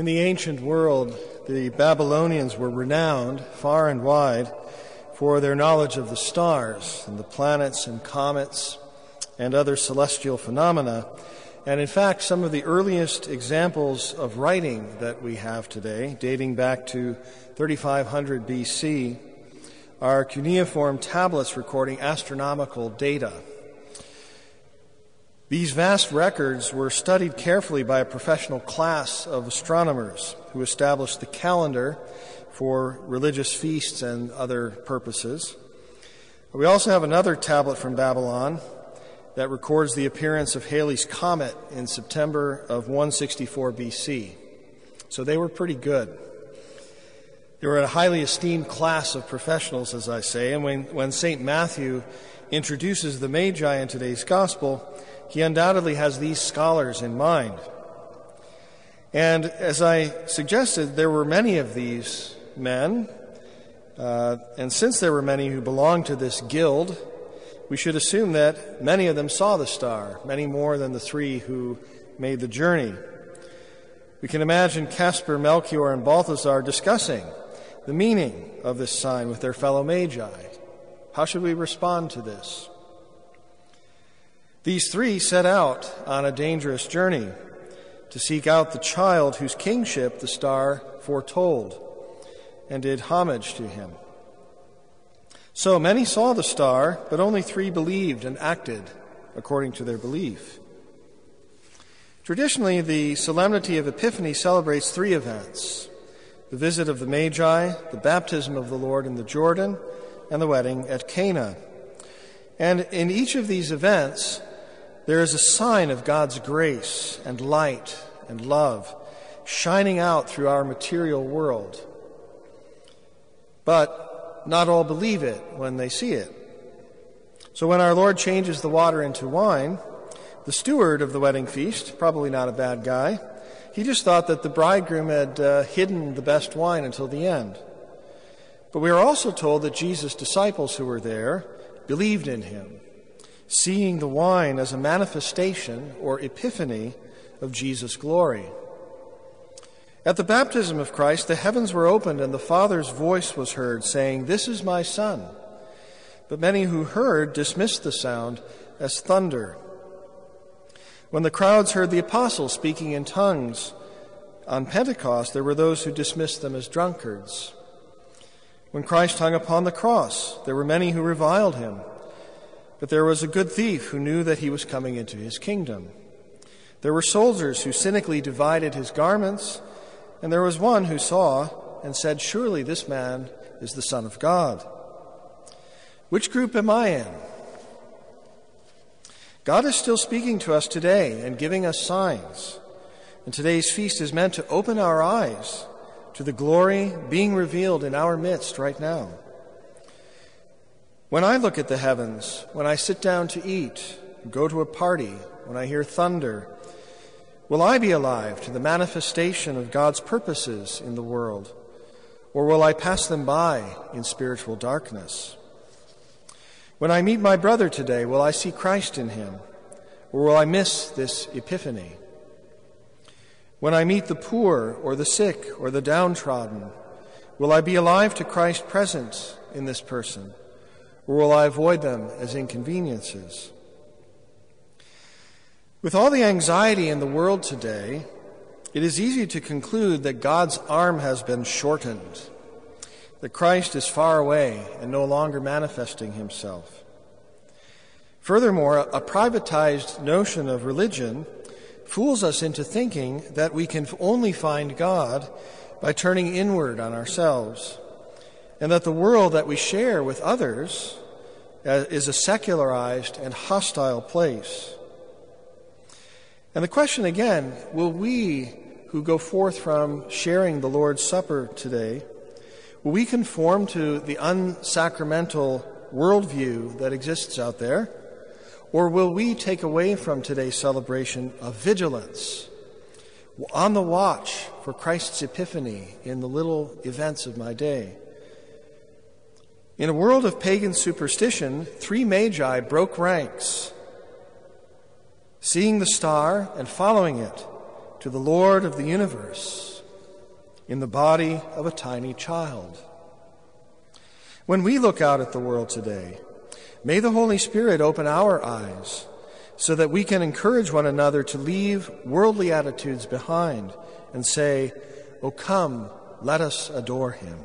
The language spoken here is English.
In the ancient world, the Babylonians were renowned far and wide for their knowledge of the stars and the planets and comets and other celestial phenomena. And in fact, some of the earliest examples of writing that we have today, dating back to 3500 BC, are cuneiform tablets recording astronomical data. These vast records were studied carefully by a professional class of astronomers who established the calendar for religious feasts and other purposes. We also have another tablet from Babylon that records the appearance of Halley's Comet in September of 164 BC. So they were pretty good. They were a highly esteemed class of professionals, as I say, and when, when St. Matthew introduces the Magi in today's Gospel, he undoubtedly has these scholars in mind. And as I suggested, there were many of these men, uh, and since there were many who belonged to this guild, we should assume that many of them saw the star, many more than the three who made the journey. We can imagine Caspar, Melchior, and Balthasar discussing the meaning of this sign with their fellow magi. How should we respond to this? These three set out on a dangerous journey to seek out the child whose kingship the star foretold and did homage to him. So many saw the star, but only three believed and acted according to their belief. Traditionally, the solemnity of Epiphany celebrates three events the visit of the Magi, the baptism of the Lord in the Jordan, and the wedding at Cana. And in each of these events, there is a sign of God's grace and light and love shining out through our material world. But not all believe it when they see it. So when our Lord changes the water into wine, the steward of the wedding feast, probably not a bad guy, he just thought that the bridegroom had uh, hidden the best wine until the end. But we are also told that Jesus' disciples who were there believed in him seeing the wine as a manifestation or epiphany of Jesus' glory. At the baptism of Christ, the heavens were opened and the Father's voice was heard, saying, This is my Son. But many who heard dismissed the sound as thunder. When the crowds heard the apostles speaking in tongues on Pentecost, there were those who dismissed them as drunkards. When Christ hung upon the cross, there were many who reviled him. But there was a good thief who knew that he was coming into his kingdom. There were soldiers who cynically divided his garments, and there was one who saw and said, Surely this man is the Son of God. Which group am I in? God is still speaking to us today and giving us signs. And today's feast is meant to open our eyes to the glory being revealed in our midst right now. When I look at the heavens, when I sit down to eat, go to a party, when I hear thunder, will I be alive to the manifestation of God's purposes in the world, or will I pass them by in spiritual darkness? When I meet my brother today, will I see Christ in him, or will I miss this epiphany? When I meet the poor, or the sick, or the downtrodden, will I be alive to Christ present in this person? Or will I avoid them as inconveniences? With all the anxiety in the world today, it is easy to conclude that God's arm has been shortened, that Christ is far away and no longer manifesting himself. Furthermore, a privatized notion of religion fools us into thinking that we can only find God by turning inward on ourselves and that the world that we share with others Uh, is a secularized and hostile place. And the question again will we who go forth from sharing the Lord's Supper today, will we conform to the unsacramental worldview that exists out there? Or will we take away from today's celebration a vigilance, on the watch for Christ's epiphany in the little events of my day? In a world of pagan superstition, three magi broke ranks, seeing the star and following it to the Lord of the universe in the body of a tiny child. When we look out at the world today, may the Holy Spirit open our eyes so that we can encourage one another to leave worldly attitudes behind and say, Oh, come, let us adore him.